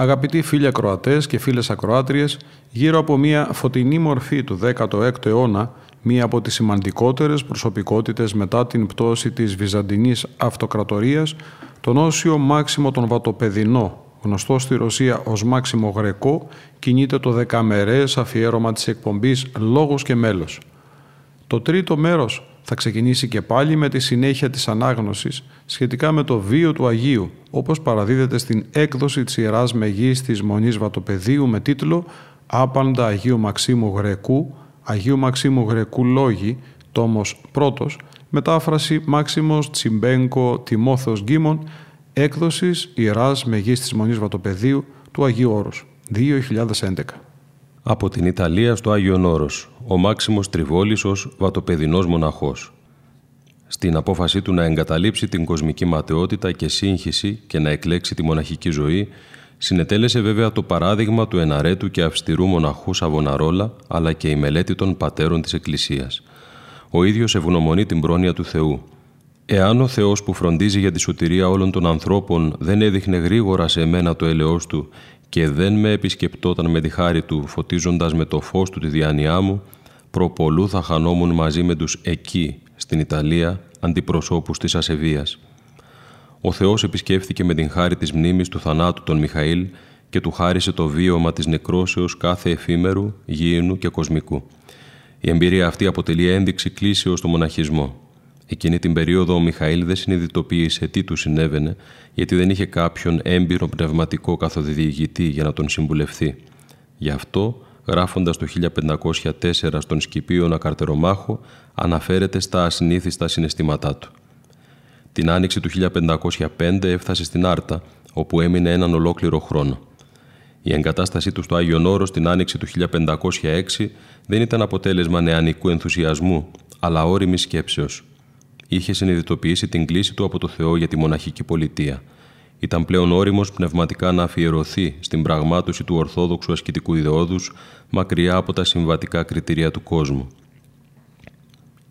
Αγαπητοί φίλοι ακροατές και φίλες ακροάτριες, γύρω από μια φωτεινή μορφή του 16ου αιώνα, μία από τις σημαντικότερες προσωπικότητες μετά την πτώση της Βυζαντινής Αυτοκρατορίας, τον Όσιο Μάξιμο τον Βατοπεδινό, γνωστό στη Ρωσία ως Μάξιμο Γρεκό, κινείται το δεκαμερές αφιέρωμα της εκπομπής «Λόγος και μέλος». Το τρίτο μέρος θα ξεκινήσει και πάλι με τη συνέχεια της ανάγνωσης σχετικά με το βίο του Αγίου, όπως παραδίδεται στην έκδοση της Ιεράς Μεγής της Μονής Βατοπεδίου με τίτλο «Άπαντα Αγίου Μαξίμου Γρεκού», Αγίου Μαξίμου Γρεκού Λόγοι, τόμος πρώτος, μετάφραση Μάξιμος Τσιμπέγκο Τιμόθεος Γκίμων, έκδοσης Ιεράς Μεγής της Μονής Βατοπεδίου του Αγίου Όρους, 2011. Από την Ιταλία στο Άγιο Όρος, ο Μάξιμος Τριβόλης ως βατοπεδινός μοναχός. Στην απόφασή του να εγκαταλείψει την κοσμική ματαιότητα και σύγχυση και να εκλέξει τη μοναχική ζωή, συνετέλεσε βέβαια το παράδειγμα του εναρέτου και αυστηρού μοναχού Σαβοναρόλα, αλλά και η μελέτη των πατέρων της Εκκλησίας. Ο ίδιος ευγνωμονεί την πρόνοια του Θεού. Εάν ο Θεός που φροντίζει για τη σωτηρία όλων των ανθρώπων δεν έδειχνε γρήγορα σε μένα το έλεος του και δεν με επισκεπτόταν με τη χάρη του, φωτίζοντας με το φως του τη διάνοιά μου, προπολού θα χανόμουν μαζί με τους εκεί, στην Ιταλία, αντιπροσώπους της ασεβίας. Ο Θεός επισκέφθηκε με την χάρη της μνήμης του θανάτου τον Μιχαήλ και του χάρισε το βίωμα της νεκρόσεως κάθε εφήμερου, γήινου και κοσμικού. Η εμπειρία αυτή αποτελεί ένδειξη κλίσεως στο μοναχισμό. Εκείνη την περίοδο ο Μιχαήλ δεν συνειδητοποίησε τι του συνέβαινε, γιατί δεν είχε κάποιον έμπειρο πνευματικό καθοδηγητή για να τον συμβουλευθεί. Γι' αυτό, γράφοντας το 1504 στον Σκυπίωνα Καρτερομάχο, αναφέρεται στα ασυνήθιστα συναισθήματά του. Την άνοιξη του 1505 έφτασε στην Άρτα, όπου έμεινε έναν ολόκληρο χρόνο. Η εγκατάστασή του στο Άγιο Όρος την άνοιξη του 1506 δεν ήταν αποτέλεσμα νεανικού ενθουσιασμού, αλλά όρημη σκέψεως είχε συνειδητοποιήσει την κλίση του από το Θεό για τη μοναχική πολιτεία. Ήταν πλέον όριμος πνευματικά να αφιερωθεί στην πραγμάτωση του ορθόδοξου ασκητικού ιδεώδους μακριά από τα συμβατικά κριτήρια του κόσμου.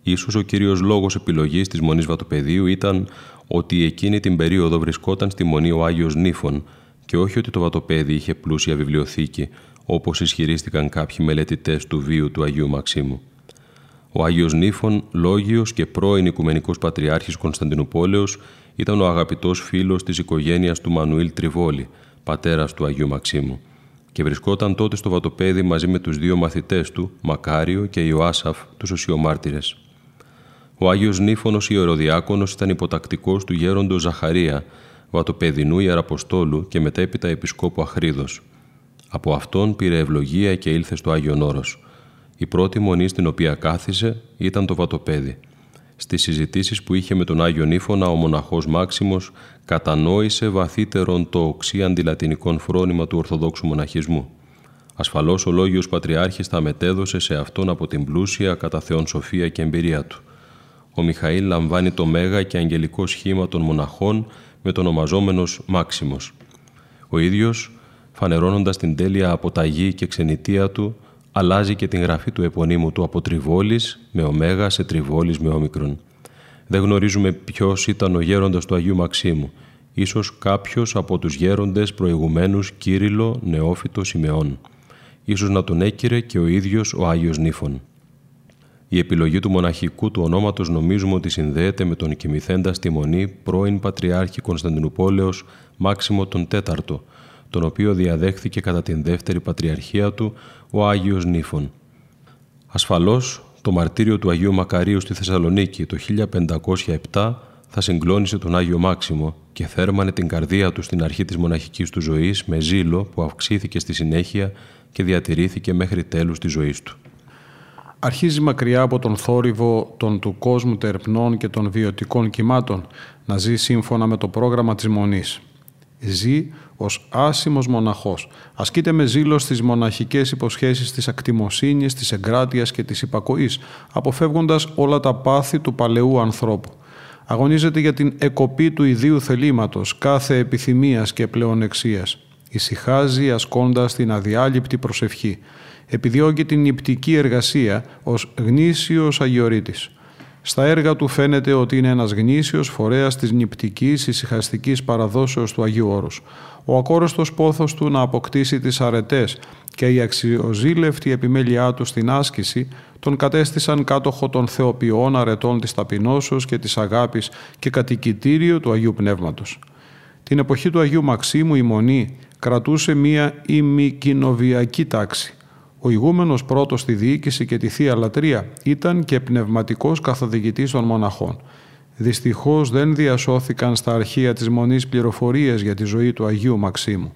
Ίσως ο κύριος λόγος επιλογής της Μονής Βατοπεδίου ήταν ότι εκείνη την περίοδο βρισκόταν στη Μονή ο Άγιος Νίφων και όχι ότι το Βατοπέδι είχε πλούσια βιβλιοθήκη, όπως ισχυρίστηκαν κάποιοι μελετητές του βίου του Αγίου Μαξίμου. Ο Άγιος Νίφων, λόγιος και πρώην Οικουμενικός Πατριάρχης Κωνσταντινούπολεως, ήταν ο αγαπητός φίλος της οικογένειας του Μανουήλ Τριβόλη, πατέρας του Αγίου Μαξίμου, και βρισκόταν τότε στο βατοπέδι μαζί με τους δύο μαθητές του, Μακάριο και Ιωάσαφ, τους οσιομάρτυρες. Ο Άγιος Νίφωνος Ιεροδιάκονος ήταν υποτακτικός του γέροντος Ζαχαρία, βατοπεδινού Ιεραποστόλου και μετέπειτα επισκόπου Αχρίδος. Από αυτόν πήρε ευλογία και ήλθε στο Άγιον Όρος. Η πρώτη μονή στην οποία κάθισε ήταν το βατοπέδι. Στις συζητήσεις που είχε με τον Άγιο Νίφωνα, ο μοναχός Μάξιμος κατανόησε βαθύτερον το οξύ αντιλατινικόν φρόνημα του Ορθοδόξου μοναχισμού. Ασφαλώς ο λόγιος Πατριάρχης τα μετέδωσε σε αυτόν από την πλούσια κατά Θεόν σοφία και εμπειρία του. Ο Μιχαήλ λαμβάνει το μέγα και αγγελικό σχήμα των μοναχών με τον ονομαζόμενος Μάξιμος. Ο ίδιος, φανερώνοντας την τέλεια αποταγή και ξενιτεία του, αλλάζει και την γραφή του επωνύμου του από τριβόλης με ωμέγα σε τριβόλης με όμικρον. Δεν γνωρίζουμε ποιος ήταν ο γέροντας του Αγίου Μαξίμου, ίσως κάποιος από τους γέροντες προηγουμένους Κύριλο Νεόφυτο Σιμεών. Ίσως να τον έκυρε και ο ίδιος ο Άγιος Νίφων. Η επιλογή του μοναχικού του ονόματος νομίζουμε ότι συνδέεται με τον κοιμηθέντα στη μονή πρώην Πατριάρχη Κωνσταντινούπολεως Μάξιμο τον Τέταρτο, τον οποίο διαδέχθηκε κατά την δεύτερη πατριαρχία του ο Άγιος Νίφων. Ασφαλώς, το μαρτύριο του Αγίου Μακαρίου στη Θεσσαλονίκη το 1507 θα συγκλώνησε τον Άγιο Μάξιμο και θέρμανε την καρδία του στην αρχή της μοναχικής του ζωής με ζήλο που αυξήθηκε στη συνέχεια και διατηρήθηκε μέχρι τέλους της ζωής του. Αρχίζει μακριά από τον θόρυβο των του κόσμου τερπνών και των βιωτικών κυμάτων να ζει σύμφωνα με το πρόγραμμα της Μονής. Ζει ως άσημος μοναχός. Ασκείται με ζήλο στις μοναχικές υποσχέσεις της ακτιμοσύνης, της εγκράτειας και της υπακοής, αποφεύγοντας όλα τα πάθη του παλαιού ανθρώπου. Αγωνίζεται για την εκοπή του ιδίου θελήματος, κάθε επιθυμίας και πλεονεξίας. Ησυχάζει ασκώντας την αδιάλειπτη προσευχή. Επιδιώκει την νηπτική εργασία ως γνήσιος αγιορείτης. Στα έργα του φαίνεται ότι είναι ένας γνήσιος φορέας της νηπτικής ησυχαστικής παραδόσεως του Αγίου Όρους. Ο ακόρωστος πόθος του να αποκτήσει τις αρετές και η αξιοζήλευτη επιμέλειά του στην άσκηση τον κατέστησαν κάτοχο των θεοποιών αρετών της ταπεινώσεως και της αγάπης και κατοικητήριο του Αγίου Πνεύματος. Την εποχή του Αγίου Μαξίμου η Μονή κρατούσε μία ημικοινοβιακή τάξη. Ο ηγούμενος πρώτος στη διοίκηση και τη Θεία Λατρεία ήταν και πνευματικός καθοδηγητής των μοναχών. Δυστυχώς δεν διασώθηκαν στα αρχεία της Μονής πληροφορίες για τη ζωή του Αγίου Μαξίμου.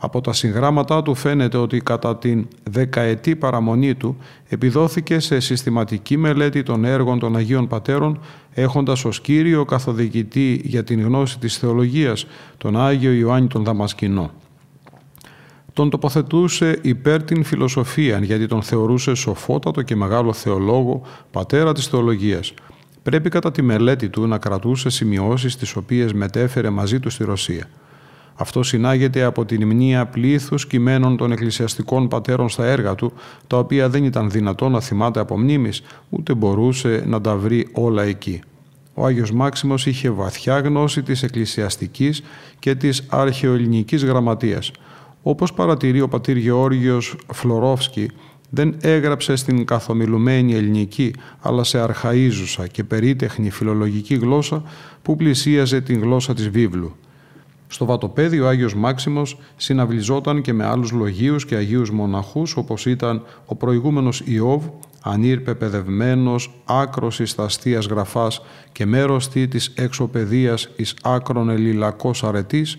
Από τα συγγράμματά του φαίνεται ότι κατά την δεκαετή παραμονή του επιδόθηκε σε συστηματική μελέτη των έργων των Αγίων Πατέρων έχοντας ως κύριο καθοδηγητή για την γνώση της θεολογίας τον Άγιο Ιωάννη τον Δαμασκηνό. Τον τοποθετούσε υπέρ την φιλοσοφία γιατί τον θεωρούσε σοφότατο και μεγάλο θεολόγο, πατέρα της θεολογίας. Πρέπει κατά τη μελέτη του να κρατούσε σημειώσεις τις οποίες μετέφερε μαζί του στη Ρωσία. Αυτό συνάγεται από την μνήα πλήθους κειμένων των εκκλησιαστικών πατέρων στα έργα του, τα οποία δεν ήταν δυνατό να θυμάται από μνήμης, ούτε μπορούσε να τα βρει όλα εκεί. Ο Άγιος Μάξιμος είχε βαθιά γνώση της εκκλησιαστικής και της αρχαιοελληνικής γραμματείας. Όπως παρατηρεί ο πατήρ Γεώργιος Φλωρόφσκι, δεν έγραψε στην καθομιλουμένη ελληνική, αλλά σε αρχαΐζουσα και περίτεχνη φιλολογική γλώσσα που πλησίαζε την γλώσσα της βίβλου. Στο βατοπέδιο ο Άγιος Μάξιμος συναυλιζόταν και με άλλους λογίους και Αγίους μοναχούς όπως ήταν ο προηγούμενος Ιώβ, ανήρ πεπαιδευμένος, άκρος εις τα αστείας γραφάς και μέρος της έξω παιδείας εις άκρον ελληλακός αρετής,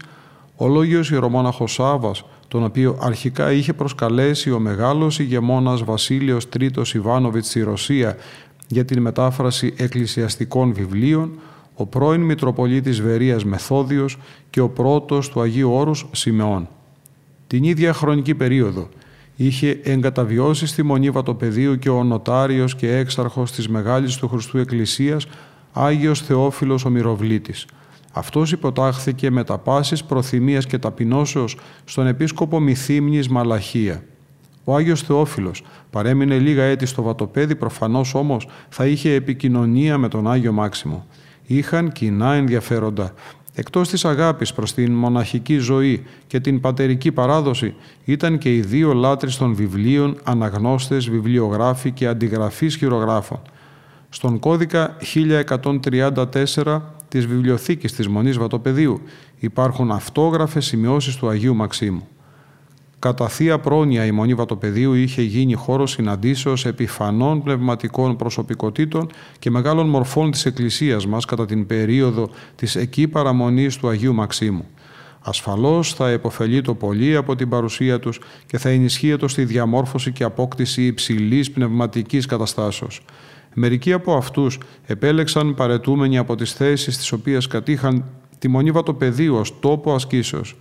ο λόγιος ιερομόναχος Σάβας, τον οποίο αρχικά είχε προσκαλέσει ο μεγάλος ηγεμόνας Βασίλειος Τρίτος Ιβάνοβιτς στη Ρωσία για την μετάφραση εκκλησιαστικών βιβλίων, ο πρώην Μητροπολίτης Βερίας Μεθόδιος και ο πρώτος του Αγίου Όρους Σιμεών. Την ίδια χρονική περίοδο είχε εγκαταβιώσει στη Μονή Βατοπεδίου και ο νοτάριος και έξαρχος της Μεγάλης του Χριστού Εκκλησίας Άγιος Θεόφιλος ο Μυροβλήτης. Αυτός υποτάχθηκε με τα πάσης προθυμίας και ταπεινώσεως στον επίσκοπο Μυθύμνης Μαλαχία. Ο Άγιος Θεόφιλος παρέμεινε λίγα έτη στο Βατοπέδι, προφανώς όμως θα είχε επικοινωνία με τον Άγιο Μάξιμο είχαν κοινά ενδιαφέροντα. Εκτός της αγάπης προς την μοναχική ζωή και την πατερική παράδοση, ήταν και οι δύο λάτρεις των βιβλίων, αναγνώστες, βιβλιογράφοι και αντιγραφείς χειρογράφων. Στον κώδικα 1134 της βιβλιοθήκης της Μονής Βατοπεδίου υπάρχουν αυτόγραφες σημειώσεις του Αγίου Μαξίμου. Κατά θεία πρόνοια η Μονή Βατοπεδίου είχε γίνει χώρος συναντήσεως επιφανών πνευματικών προσωπικότητων και μεγάλων μορφών της Εκκλησίας μας κατά την περίοδο της εκεί παραμονής του Αγίου Μαξίμου. Ασφαλώς θα επωφελεί το πολύ από την παρουσία τους και θα ενισχύεται στη διαμόρφωση και απόκτηση υψηλής πνευματικής καταστάσεως. Μερικοί από αυτούς επέλεξαν παρετούμενοι από τις θέσεις τις οποίες κατήχαν τη Μονή Βατοπεδίου ως τόπο ασκήσεως.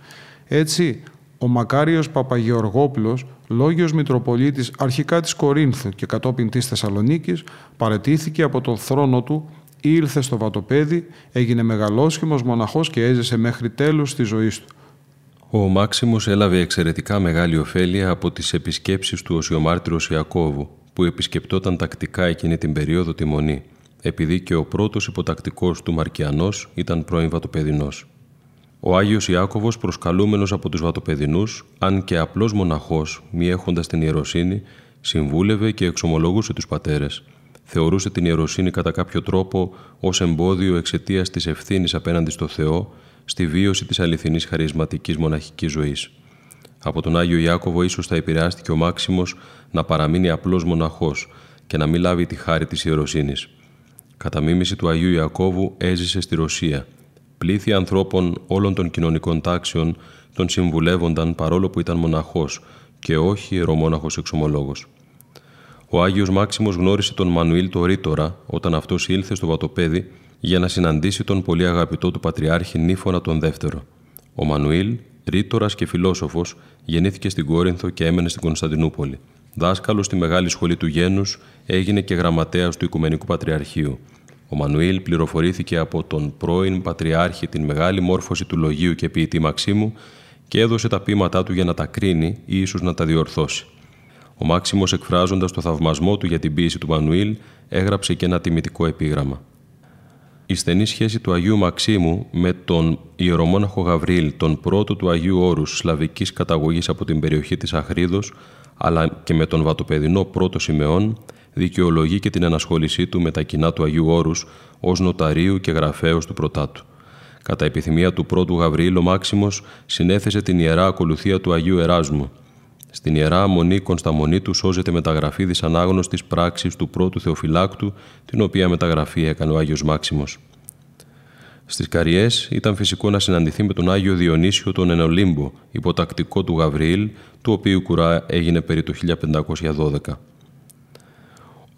Έτσι, ο Μακάριος Παπαγεωργόπουλος, λόγιος Μητροπολίτης αρχικά της Κορίνθου και κατόπιν της Θεσσαλονίκης, παρετήθηκε από τον θρόνο του, ήλθε στο Βατοπέδι, έγινε μεγαλόσχημος μοναχός και έζησε μέχρι τέλους της ζωής του. Ο Μάξιμος έλαβε εξαιρετικά μεγάλη ωφέλεια από τις επισκέψεις του Οσιομάρτυρος Ιακώβου, που επισκεπτόταν τακτικά εκείνη την περίοδο τη Μονή, επειδή και ο πρώτος υποτακτικός του Μαρκιανός ήταν πρώην Βατοπεδινός. Ο Άγιος Ιάκωβος προσκαλούμενος από τους βατοπεδινούς, αν και απλός μοναχός, μη έχοντας την ιεροσύνη, συμβούλευε και εξομολογούσε τους πατέρες. Θεωρούσε την ιεροσύνη κατά κάποιο τρόπο ως εμπόδιο εξαιτίας της ευθύνης απέναντι στο Θεό στη βίωση της αληθινής χαρισματικής μοναχικής ζωής. Από τον Άγιο Ιάκωβο ίσως θα επηρεάστηκε ο Μάξιμος να παραμείνει απλός μοναχός, και να μην λάβει τη χάρη της ιεροσύνης. Κατά μίμηση του Αγίου Ιακώβου έζησε στη Ρωσία. Πλήθη ανθρώπων όλων των κοινωνικών τάξεων τον συμβουλεύονταν παρόλο που ήταν μοναχός και όχι ιερομόναχος εξομολόγος. Ο Άγιος Μάξιμος γνώρισε τον Μανουήλ το Ρήτορα όταν αυτός ήλθε στο Βατοπέδι για να συναντήσει τον πολύ αγαπητό του Πατριάρχη Νίφωνα τον Δεύτερο. Ο Μανουήλ, ρήτορας και φιλόσοφος, γεννήθηκε στην Κόρινθο και έμενε στην Κωνσταντινούπολη. Δάσκαλος στη Μεγάλη Σχολή του Γένους, έγινε και γραμματέας του Οικουμενικού Πατριαρχείου. Ο Μανουήλ πληροφορήθηκε από τον πρώην Πατριάρχη την μεγάλη μόρφωση του λογίου και ποιητή Μαξίμου και έδωσε τα ποίηματά του για να τα κρίνει ή ίσως να τα διορθώσει. Ο Μάξιμος, εκφράζοντας το θαυμασμό του για την ποίηση του Μανουήλ, έγραψε και ένα τιμητικό επίγραμμα. Η στενή σχέση του Αγίου Μαξίμου με τον ιερομόναχο Γαβρίλ, τον πρώτο του Αγίου Όρους σλαβικής καταγωγής από την περιοχή της Αχρίδος, αλλά και με τον βατοπεδινό πρώτο Σιμεών, δικαιολογεί και την ενασχόλησή του με τα κοινά του Αγίου Όρους ως νοταρίου και γραφέως του πρωτάτου. Κατά επιθυμία του πρώτου Γαβρίλ, ο Μάξιμος συνέθεσε την ιερά ακολουθία του Αγίου Εράσμου. Στην ιερά μονή Κωνσταμονή του σώζεται μεταγραφή δυσανάγνωστη πράξης του πρώτου Θεοφυλάκτου, την οποία μεταγραφή έκανε ο Άγιος Μάξιμος. Στις Καριές ήταν φυσικό να συναντηθεί με τον Άγιο Διονύσιο τον Ενολύμπο, υποτακτικό του Γαβριήλ, του οποίου κουρά έγινε περί το 1512.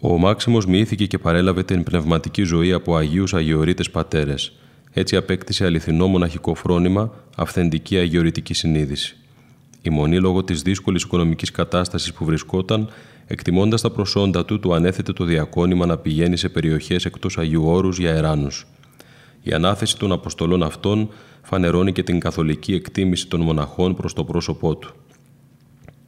Ο Μάξιμος μοιήθηκε και παρέλαβε την πνευματική ζωή από Αγίους Αγιορείτες Πατέρες. Έτσι απέκτησε αληθινό μοναχικό φρόνημα, αυθεντική αγιορητική συνείδηση. Η μονή λόγω της δύσκολης οικονομικής κατάστασης που βρισκόταν, εκτιμώντας τα προσόντα του, του ανέθετε το διακόνημα να πηγαίνει σε περιοχές εκτός Αγίου Όρους για εράνους. Η ανάθεση των αποστολών αυτών φανερώνει και την καθολική εκτίμηση των μοναχών προς το πρόσωπό του.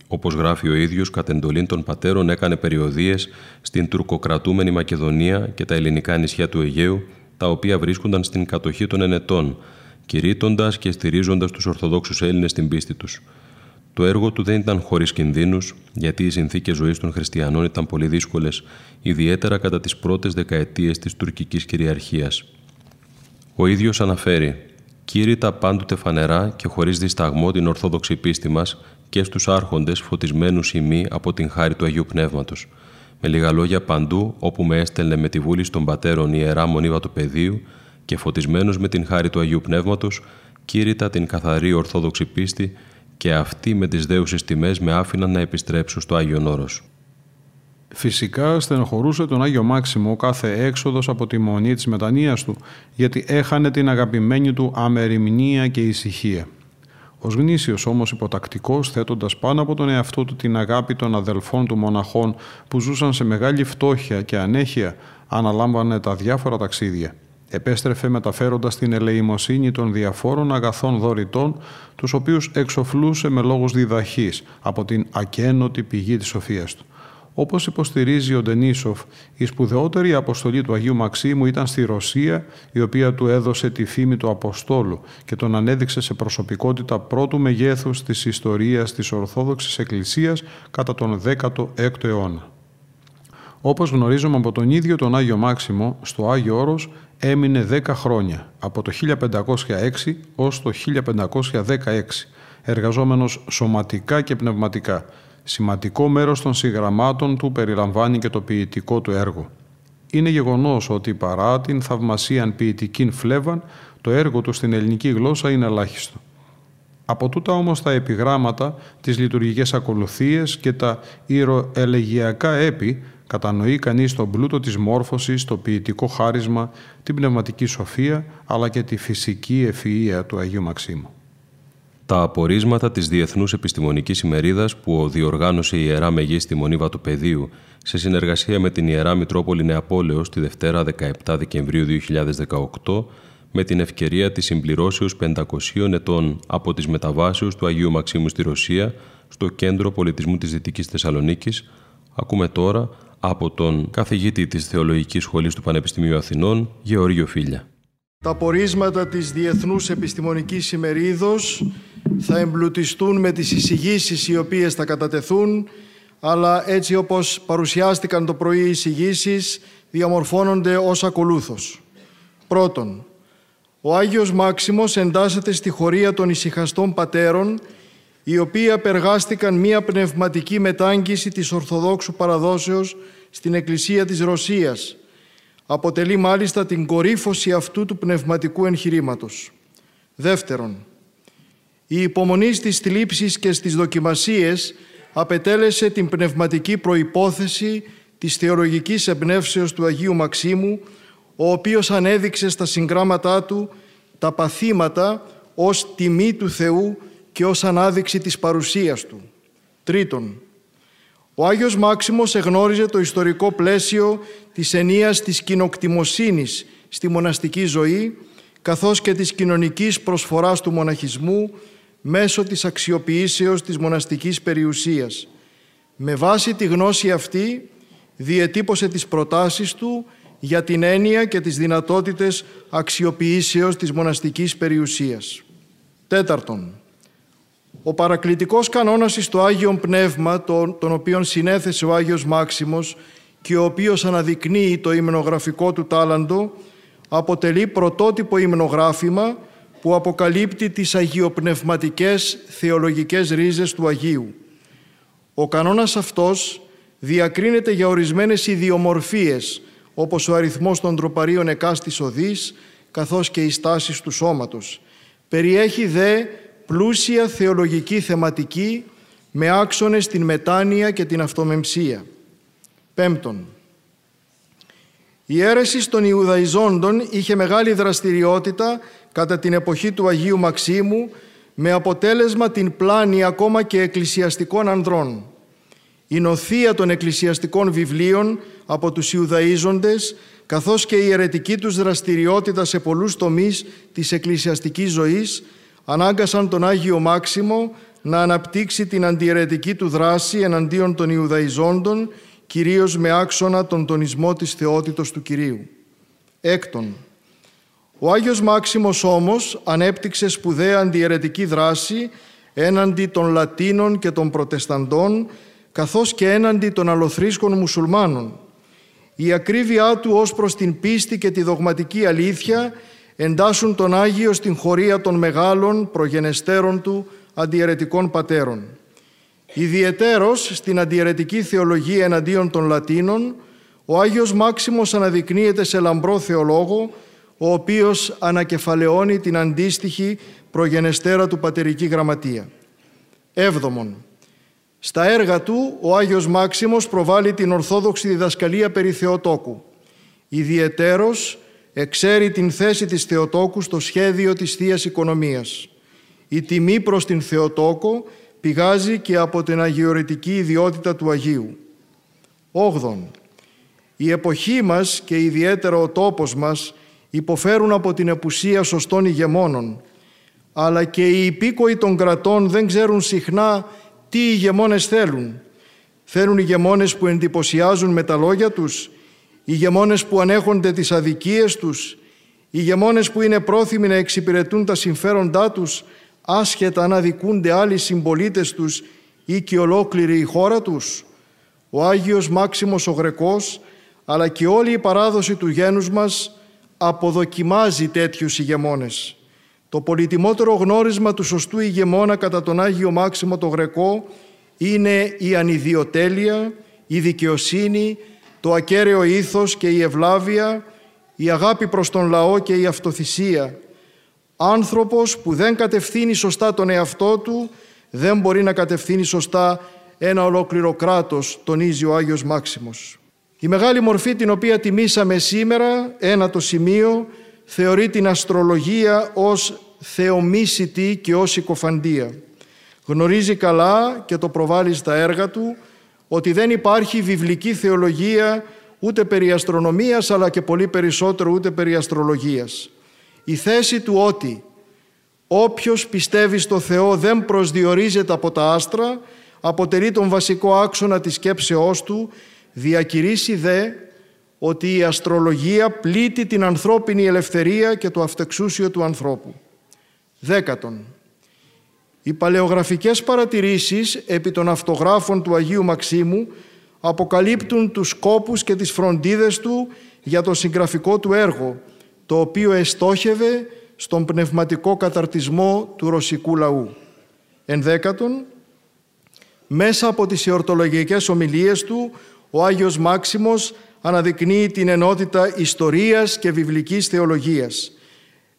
Όπως γράφει ο ίδιος, κατ' εντολή των πατέρων έκανε περιοδίες στην τουρκοκρατούμενη Μακεδονία και τα ελληνικά νησιά του Αιγαίου, τα οποία βρίσκονταν στην κατοχή των Ενετών, κηρύττοντας και στηρίζοντας τους Ορθοδόξους Έλληνες στην πίστη τους. Το έργο του δεν ήταν χωρίς κινδύνους, γιατί οι συνθήκες ζωής των χριστιανών ήταν πολύ δύσκολες, ιδιαίτερα κατά τις πρώτες δεκαετίες της τουρκικής κυριαρχίας. Ο ίδιος αναφέρει: Κήρυτα πάντοτε φανερά και χωρίς δισταγμό την ορθόδοξη πίστη μας και στους άρχοντες φωτισμένου ημί από την χάρη του Αγίου Πνεύματος. Με λίγα λόγια παντού, όπου με έστελνε με τη βούληση των πατέρων η ιερά μονίβα του πεδίου και φωτισμένος με την χάρη του Αγίου Πνεύματος, κήρυτα την καθαρή ορθόδοξη πίστη και αυτοί με τις δέουσες τιμές με άφηναν να επιστρέψω στο Άγιο Όρος. Φυσικά στενοχωρούσε τον Άγιο Μάξιμο κάθε έξοδος από τη μονή της μετανοίας του, γιατί έχανε την αγαπημένη του αμεριμνία και ησυχία. Ω γνήσιος όμως υποτακτικός, θέτοντας πάνω από τον εαυτό του την αγάπη των αδελφών του μοναχών που ζούσαν σε μεγάλη φτώχεια και ανέχεια, αναλάμβανε τα διάφορα ταξίδια. Επέστρεφε μεταφέροντας την ελεημοσύνη των διαφόρων αγαθών δωρητών, τους οποίους εξοφλούσε με λόγους διδαχής από την ακένωτη πηγή της σοφίας του. Όπως υποστηρίζει ο Ντενίσοφ, η σπουδαιότερη αποστολή του Αγίου Μαξίμου ήταν στη Ρωσία, η οποία του έδωσε τη φήμη του Αποστόλου και τον ανέδειξε σε προσωπικότητα πρώτου μεγέθους της ιστορίας της Ορθόδοξης Εκκλησίας κατά τον 16ο αιώνα. Όπως γνωρίζουμε από τον ίδιο τον Άγιο Μάξιμο, στο Άγιο Όρος έμεινε 10 χρόνια, από το 1506 ως το 1516, εργαζόμενος σωματικά και πνευματικά. Σημαντικό μέρος των συγγραμμάτων του περιλαμβάνει και το ποιητικό του έργο. Είναι γεγονός ότι παρά την θαυμασίαν ποιητική φλέβαν, το έργο του στην ελληνική γλώσσα είναι ελάχιστο. Από τούτα όμως τα επιγράμματα, τις λειτουργικές ακολουθίες και τα ηρωελεγιακά έπι κατανοεί κανείς τον πλούτο της μόρφωσης, το ποιητικό χάρισμα, την πνευματική σοφία, αλλά και τη φυσική ευφυΐα του Αγίου Μαξίμου. Τα απορίσματα της Διεθνούς Επιστημονικής Ημερίδας που διοργάνωσε η Ιερά Μεγίστη Μονίβα του Πεδίου σε συνεργασία με την Ιερά Μητρόπολη Νεαπόλεως τη Δευτέρα 17 Δεκεμβρίου 2018 με την ευκαιρία της συμπληρώσεως 500 ετών από τις μεταβάσεις του Αγίου Μαξίμου στη Ρωσία στο Κέντρο Πολιτισμού της Δυτικής Θεσσαλονίκης, ακούμε τώρα από τον καθηγήτη της Θεολογικής Σχολής του Πανεπιστημίου Αθηνών, Γεωργίο Φίλια. Τα πορίσματα της Διεθνούς Επιστημονικής Ημερίδος θα εμπλουτιστούν με τις εισηγήσεις οι οποίες θα κατατεθούν, αλλά έτσι όπως παρουσιάστηκαν το πρωί οι εισηγήσεις διαμορφώνονται ως ακολούθως. Πρώτον, ο Άγιος Μάξιμος εντάσσεται στη χωρία των ησυχαστών πατέρων, οι οποίοι απεργάστηκαν μία πνευματική μετάγγιση της Ορθοδόξου παραδόσεως στην Εκκλησία της Ρωσίας. Αποτελεί μάλιστα την κορύφωση αυτού του πνευματικού εγχειρήματος. Δεύτερον, η υπομονή στις θλίψεις και στις δοκιμασίες απετέλεσε την πνευματική προϋπόθεση της θεολογικής εμπνεύσεως του Αγίου Μαξίμου, ο οποίος ανέδειξε στα συγγράμματά του τα παθήματα ως τιμή του Θεού και ως ανάδειξη της παρουσίας Του. Τρίτον, ο Άγιος Μάξιμος εγνώριζε το ιστορικό πλαίσιο της ενίας της κοινοκτημοσύνης στη μοναστική ζωή, καθώς και της κοινωνικής προσφοράς του μοναχισμού μέσω της αξιοποιήσεως της μοναστικής περιουσίας. Με βάση τη γνώση αυτή διετύπωσε τις προτάσεις του για την έννοια και τις δυνατότητες αξιοποιήσεως της μοναστικής περιουσίας. Τέταρτον, ο παρακλητικός κανόνας εις το Άγιον Πνεύμα, τον, τον οποίον συνέθεσε ο Άγιος Μάξιμος και ο οποίος αναδεικνύει το υμνογραφικό του τάλαντο, αποτελεί πρωτότυπο υμνογράφημα που αποκαλύπτει τις αγιοπνευματικές θεολογικές ρίζες του Αγίου. Ο κανόνας αυτός διακρίνεται για ορισμένες ιδιομορφίες, όπως ο αριθμός των τροπαρίων εκάστης οδής, καθώς και οι στάσεις του σώματος. Περιέχει δε πλούσια θεολογική θεματική με άξονες την μετάνοια και την αυτομεμψία. Πέμπτον, η αίρεση των Ιουδαϊζόντων είχε μεγάλη δραστηριότητα κατά την εποχή του Αγίου Μαξίμου με αποτέλεσμα την πλάνη ακόμα και εκκλησιαστικών ανδρών. Η νοθεία των εκκλησιαστικών βιβλίων από τους Ιουδαΐζοντες καθώς και η αιρετική τους δραστηριότητα σε πολλούς τομείς της εκκλησιαστικής ζωής ανάγκασαν τον Άγιο Μάξιμο να αναπτύξει την αντιαιρετική του δράση εναντίον των Ιουδαϊζόντων κυρίως με άξονα τον τονισμό της θεότητος του Κυρίου. Έκτον, ο Άγιος Μάξιμος όμως ανέπτυξε σπουδαία αντιαιρετική δράση έναντι των Λατίνων και των Προτεσταντών καθώς και έναντι των αλοθρίσκων μουσουλμάνων. Η ακρίβειά του ως προς την πίστη και τη δογματική αλήθεια εντάσσουν τον Άγιο στην χωρία των μεγάλων προγενεστέρων του αντιαιρετικών πατέρων. Ιδιαιτέρως στην αντιαιρετική θεολογία εναντίον των Λατίνων, ο Άγιος Μάξιμος αναδεικνύεται σε λαμπρό θεολόγο, ο οποίος ανακεφαλαιώνει την αντίστοιχη προγενεστέρα του πατερική γραμματεία. Έβδομον, στα έργα του ο Άγιος Μάξιμος προβάλλει την ορθόδοξη διδασκαλία περί Θεοτόκου. Ιδιαιτέρως εξέρει την θέση της Θεοτόκου στο σχέδιο της Θείας Οικονομίας. Η τιμή προς την Θεοτόκο πηγάζει και από την αγιορετική ιδιότητα του Αγίου. Όγδον, η εποχή μας και ιδιαίτερα ο τόπος μας υποφέρουν από την επουσία σωστών ηγεμόνων, αλλά και οι υπήκοοι των κρατών δεν ξέρουν συχνά τι οι ηγεμόνες θέλουν. Θέλουν ηγεμόνες που εντυπωσιάζουν με τα λόγια τους, ηγεμόνες που ανέχονται τις αδικίες τους, ηγεμόνες που είναι πρόθυμοι να εξυπηρετούν τα συμφέροντά τους, άσχετα αν αδικούνται άλλοι συμπολίτες τους ή και ολόκληρη η χώρα τους. Ο Άγιος Μάξιμος ο Γρεκός, αλλά και όλη η παράδοση του γένους μας αποδοκιμάζει τέτοιους ηγεμόνες. Το πολυτιμότερο γνώρισμα του σωστού ηγεμόνα κατά τον Άγιο Μάξιμο το Γρεκό είναι η ανιδιοτέλεια, η δικαιοσύνη, το ακέραιο ήθος και η ευλάβεια, η αγάπη προς τον λαό και η αυτοθυσία. Άνθρωπος που δεν κατευθύνει σωστά τον εαυτό του, δεν μπορεί να κατευθύνει σωστά ένα ολόκληρο κράτος, τονίζει ο Άγιος Μάξιμος. Η μεγάλη μορφή την οποία τιμήσαμε σήμερα, ένα το σημείο, θεωρεί την αστρολογία ως θεομίσιτη και ως οικοφαντία. Γνωρίζει καλά και το προβάλλει στα έργα του ότι δεν υπάρχει βιβλική θεολογία ούτε περί αστρονομίας αλλά και πολύ περισσότερο ούτε περί αστρολογίας. Η θέση του ότι όποιος πιστεύει στο Θεό δεν προσδιορίζεται από τα άστρα αποτελεί τον βασικό άξονα της σκέψεώς του διακηρύσει δε ότι η αστρολογία πλήττει την ανθρώπινη ελευθερία και το αυτεξούσιο του ανθρώπου. Δέκατον, οι παλαιογραφικές παρατηρήσεις επί των αυτογράφων του Αγίου Μαξίμου αποκαλύπτουν τους σκόπους και τις φροντίδες του για το συγγραφικό του έργο, το οποίο εστόχευε στον πνευματικό καταρτισμό του ρωσικού λαού. Ενδέκατον, μέσα από τις εορτολογικές ομιλίες του, ο Άγιος Μάξιμος αναδεικνύει την ενότητα ιστορίας και βιβλικής θεολογίας.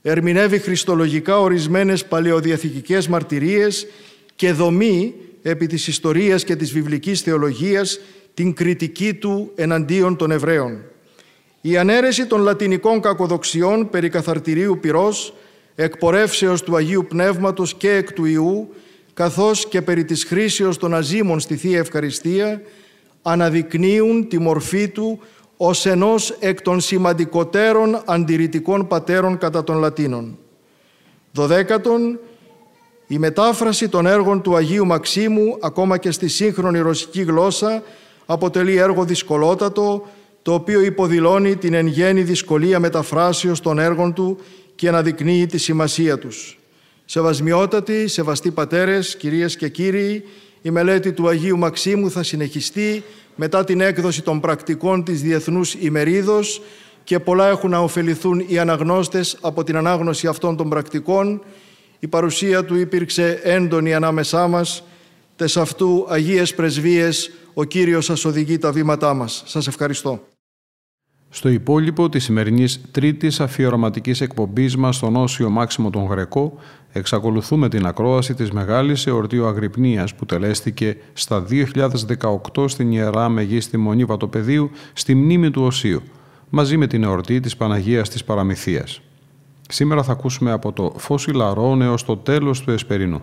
Ερμηνεύει χριστολογικά ορισμένες παλαιοδιαθηκικές μαρτυρίες και δομεί επί της ιστορίας και της βιβλικής θεολογίας την κριτική του εναντίον των Εβραίων. Η ανέρεση των λατινικών κακοδοξιών περί καθαρτηρίου πυρός, εκπορεύσεως του Αγίου Πνεύματος και εκ του Ιού, καθώς και περί της χρήσεως των αζήμων στη Θεία Ευχαριστία, αναδεικνύουν τη μορφή του ως ενός εκ των σημαντικότερων αντιρρητικών πατέρων κατά των Λατίνων. Δωδέκατον, η μετάφραση των έργων του Αγίου Μαξίμου ακόμα και στη σύγχρονη ρωσική γλώσσα αποτελεί έργο δυσκολότατο το οποίο υποδηλώνει την εν γέννη δυσκολία μεταφράσεως των έργων του και αναδεικνύει τη σημασία τους. Σεβασμιότατοι, σεβαστοί πατέρες, κυρίες και κύριοι, η μελέτη του Αγίου Μαξίμου θα συνεχιστεί μετά την έκδοση των πρακτικών της Διεθνούς ημερίδος και πολλά έχουν να ωφεληθούν οι αναγνώστες από την ανάγνωση αυτών των πρακτικών. Η παρουσία του υπήρξε έντονη ανάμεσά μας. Τες αυτού Αγίες Πρεσβείες, ο Κύριος σας οδηγεί τα βήματά μας. Σας ευχαριστώ. Στο υπόλοιπο της σημερινής τρίτης αφιερωματικής εκπομπής μας στον Όσιο Μάξιμο τον Γρεκό εξακολουθούμε την ακρόαση της Μεγάλης Εορτίου Αγρυπνίας που τελέστηκε στα 2018 στην Ιερά Μεγίστη Μονή Βατοπεδίου στη μνήμη του Οσίου μαζί με την εορτή της Παναγίας της Παραμυθίας. Σήμερα θα ακούσουμε από το φως ηλαρών έως το τέλος του Εσπερινού.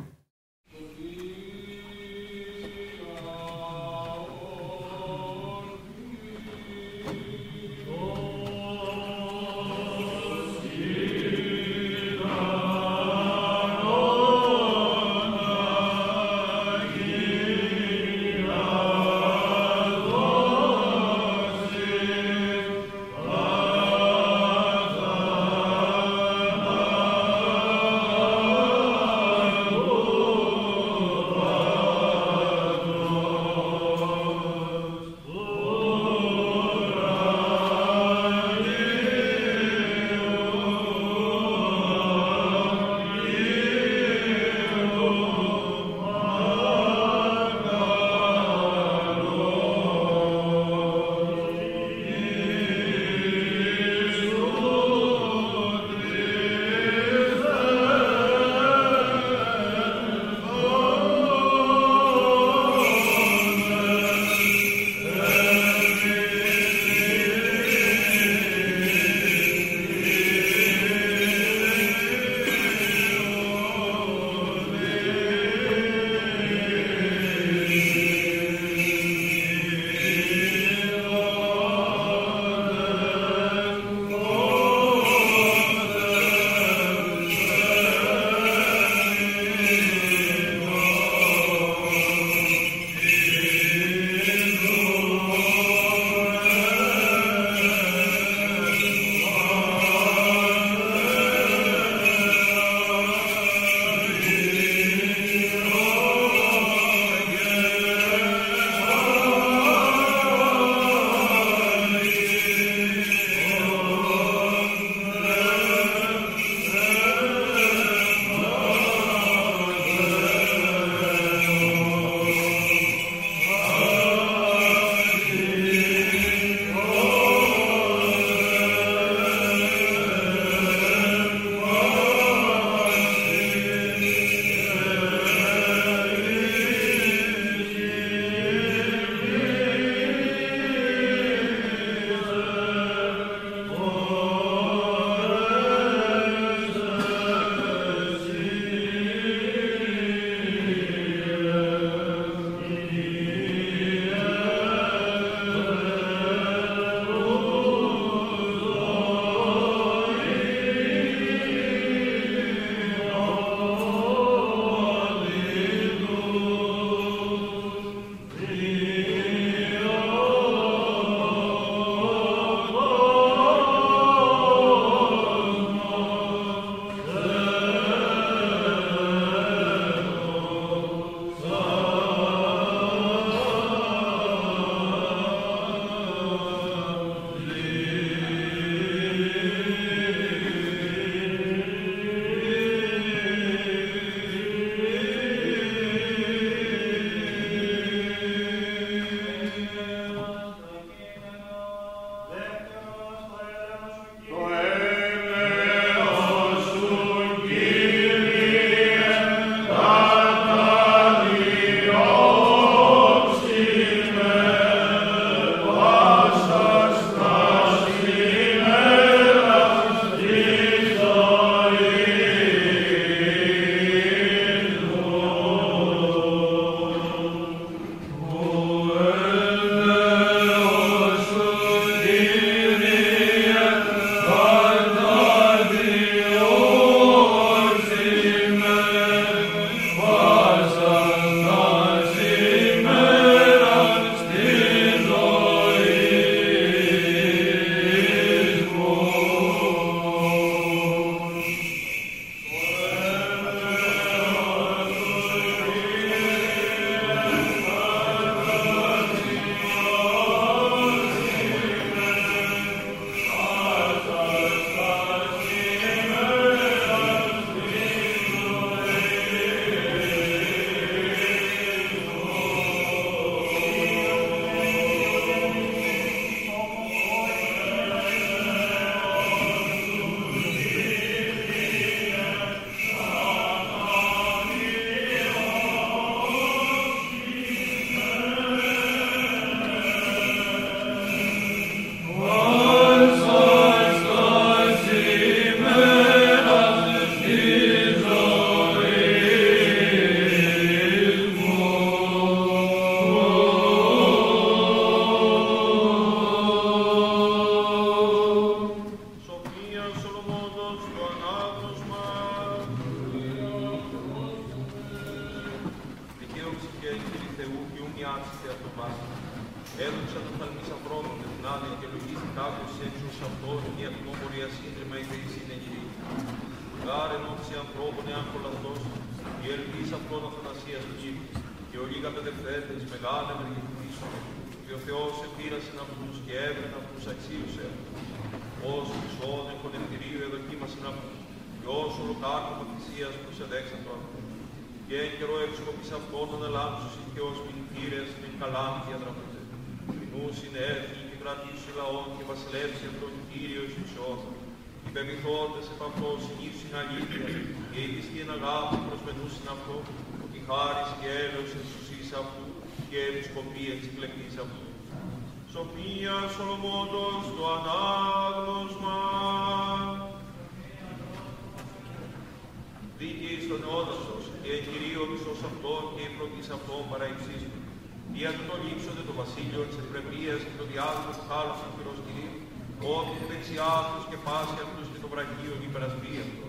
Και το βραχείο υπερασπεί αυτό.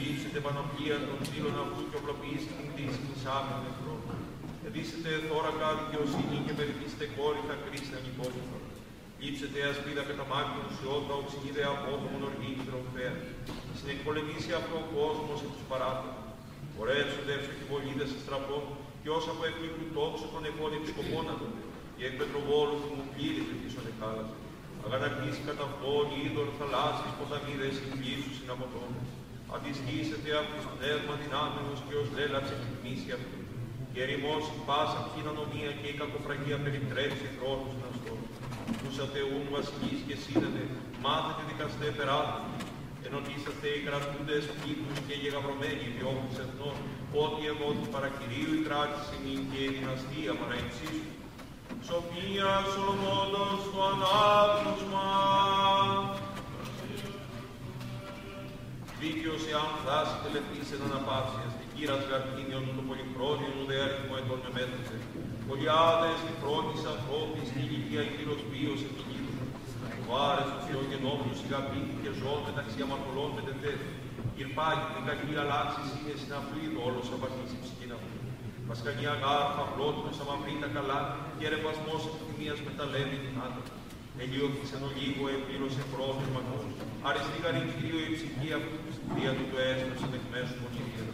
Λείψετε πανοπλία των φίλων αυτούς και οπλοποιήσει την κτήση της άμυνων εχθρών. Εδίσετε θώρακα δικαιοσύνη και περιπίστε κόρυφα κρίση ανυπόμορφα. Λείψετε ασπίδα κατά μάκρυνο ουσιώτα, οξυνίδε απότομον οργή και τροφέα. Συνεκπολεμήσει αυτό ο κόσμος και τους παράθυρου. Πορεύσονται ευστοχηβολίδε στραπών και όσα από του τόξο των εγών επισκοπών του, και εκ πετροβόλου του μου πλήρη πίσω νεκάλασε. Αγανακτήσει κατά αυτόν είδωρ θαλάσσης ποταμίδες συγκλήσου συναμωτών. Αντισχύσετε από της πνεύμα δυνάμενος και ως λέλαψε εκτιμήσει αυτού. Και ερημώσει πάσα κοινωνία και η κακοφραγία περιτρέψει χρόνους να στο. Τους ατεούν βασιλείς και σύνδετε, μάθετε δικαστέ περάτου, ενωτήσαστε οι κρατούντες πλήθους και γεγαβρωμένοι διώχους εθνών, ότι εγώ του παρακυρίου η κράτηση και η δυναστεία παραεξίσου. Σοφία Σολομόντος το ανάγνωσμα. Δίκαιος εάν φτάσει τελετής εν αναπαύσιας, την κύρας γαρτίνιον το πολυχρόνιον ουδέ αριθμό ετών με μέτρησε. Πολιάδες τη πρώτης ανθρώπης, την ηλικία η κλήρος βίος επικίνδυνο. Βάρες του Θεογενόμενους ηγαπήτη και ζών μεταξύ αμαρτωλών με τετέθη. Κυρπάγει την κακή αλλάξη είναι συναυλίδο όλος απαρτήσει ψυχήν αυτού. Βασκανία γάρφα, πλότινος, αμαυρίτα καλά, και ρεπασμός επιθυμίας μεταλέβει την άντρα. Ελιώθησαν ο λίγο, επλήρωσε χρόνος μακρός. Αριστή γαρή Κύριο η ψυχή αυτού, δια του το έστρωσε με μέσου μονηρία.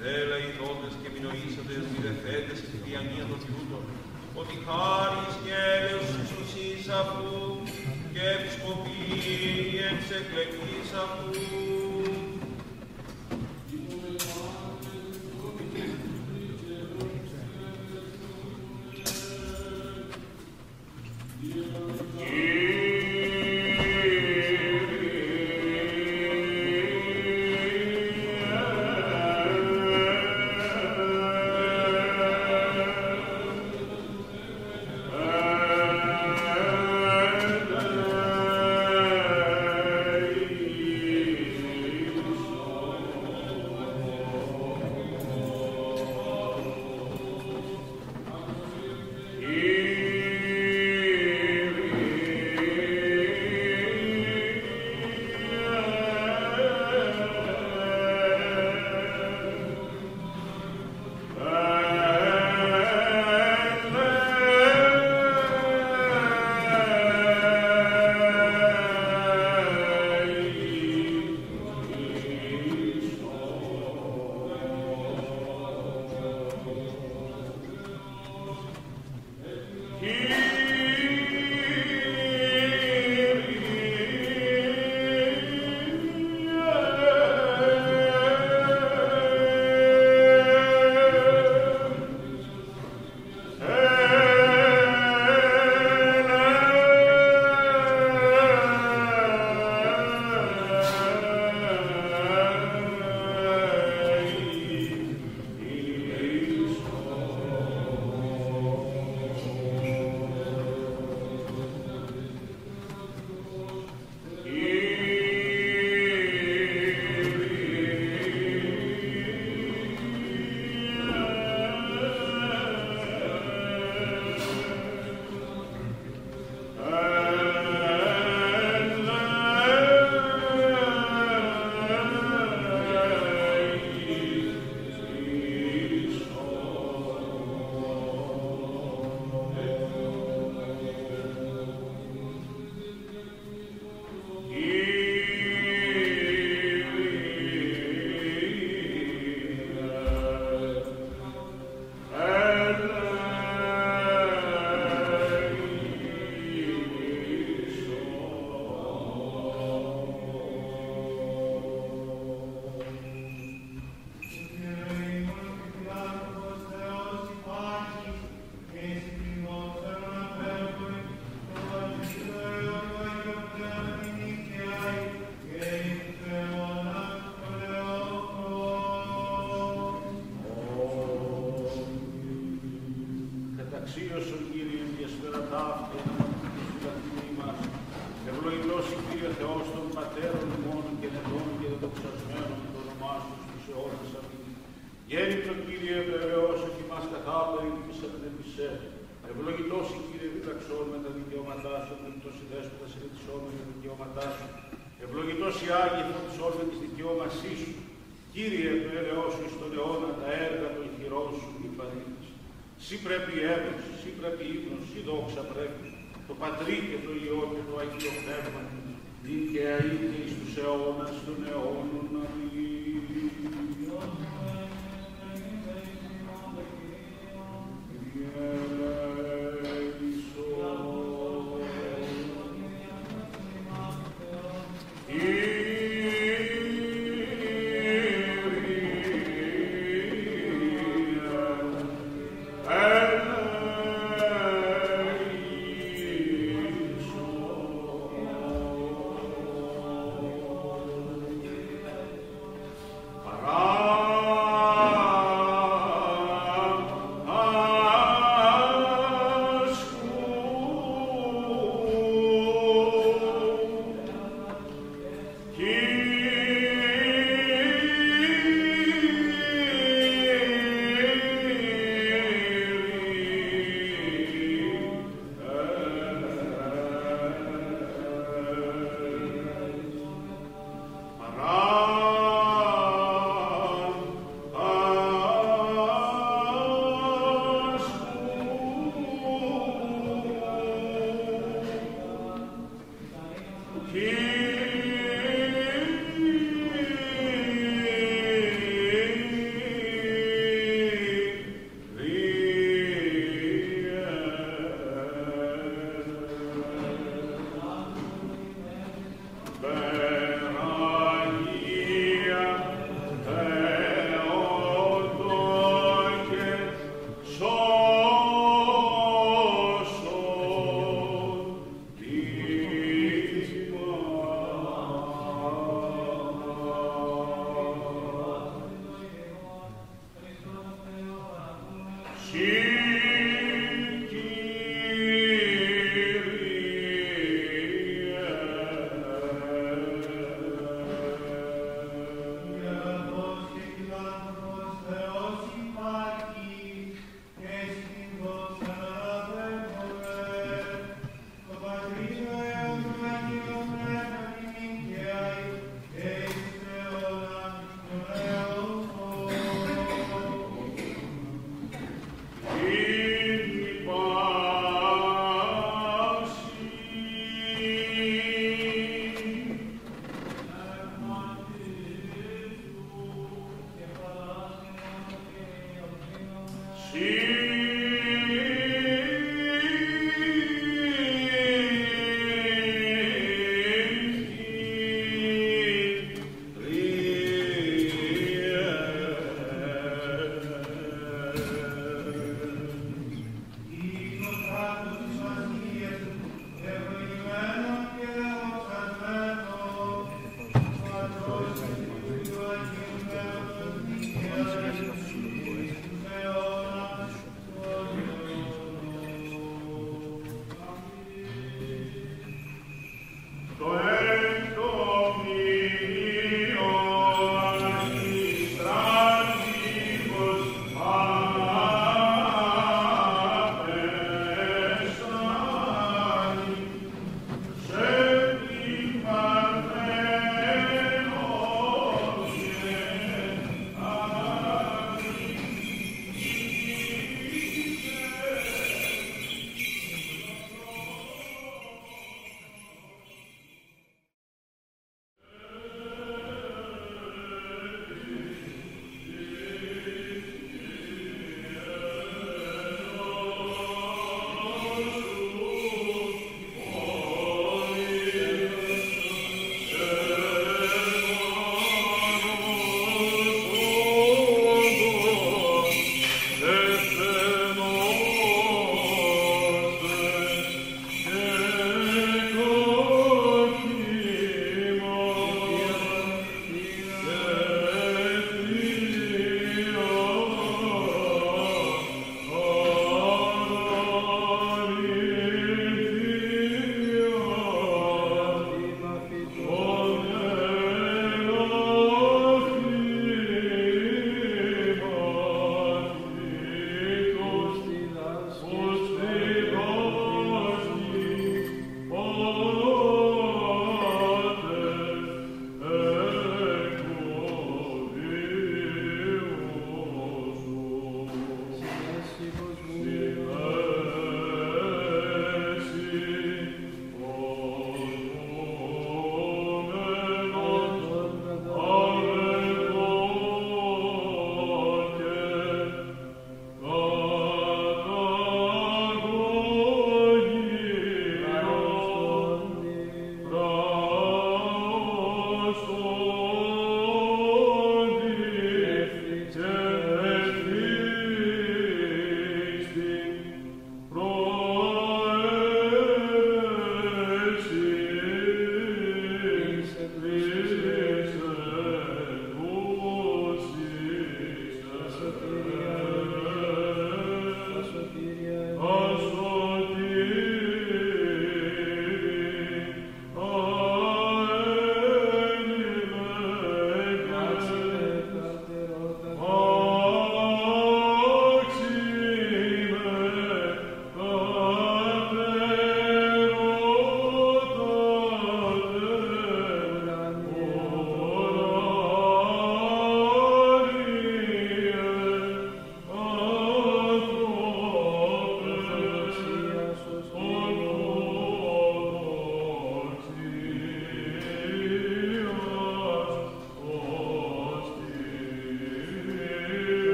Δέλα οι δότες και μηνοήσαντες, μη δεθέτες και τη διανία των Ιούτων, ότι χάρις και έλεος εξουσής αυτού και επισκοπή εξεκλεκτής αυτού.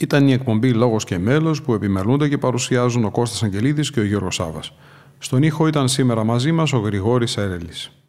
Ήταν η εκπομπή Λόγος και Μέλος που επιμελούνται και παρουσιάζουν ο Κώστας Αγγελίδης και ο Γιώργος Σάβα. Στον ήχο ήταν σήμερα μαζί μας ο Γρηγόρης Έρελης.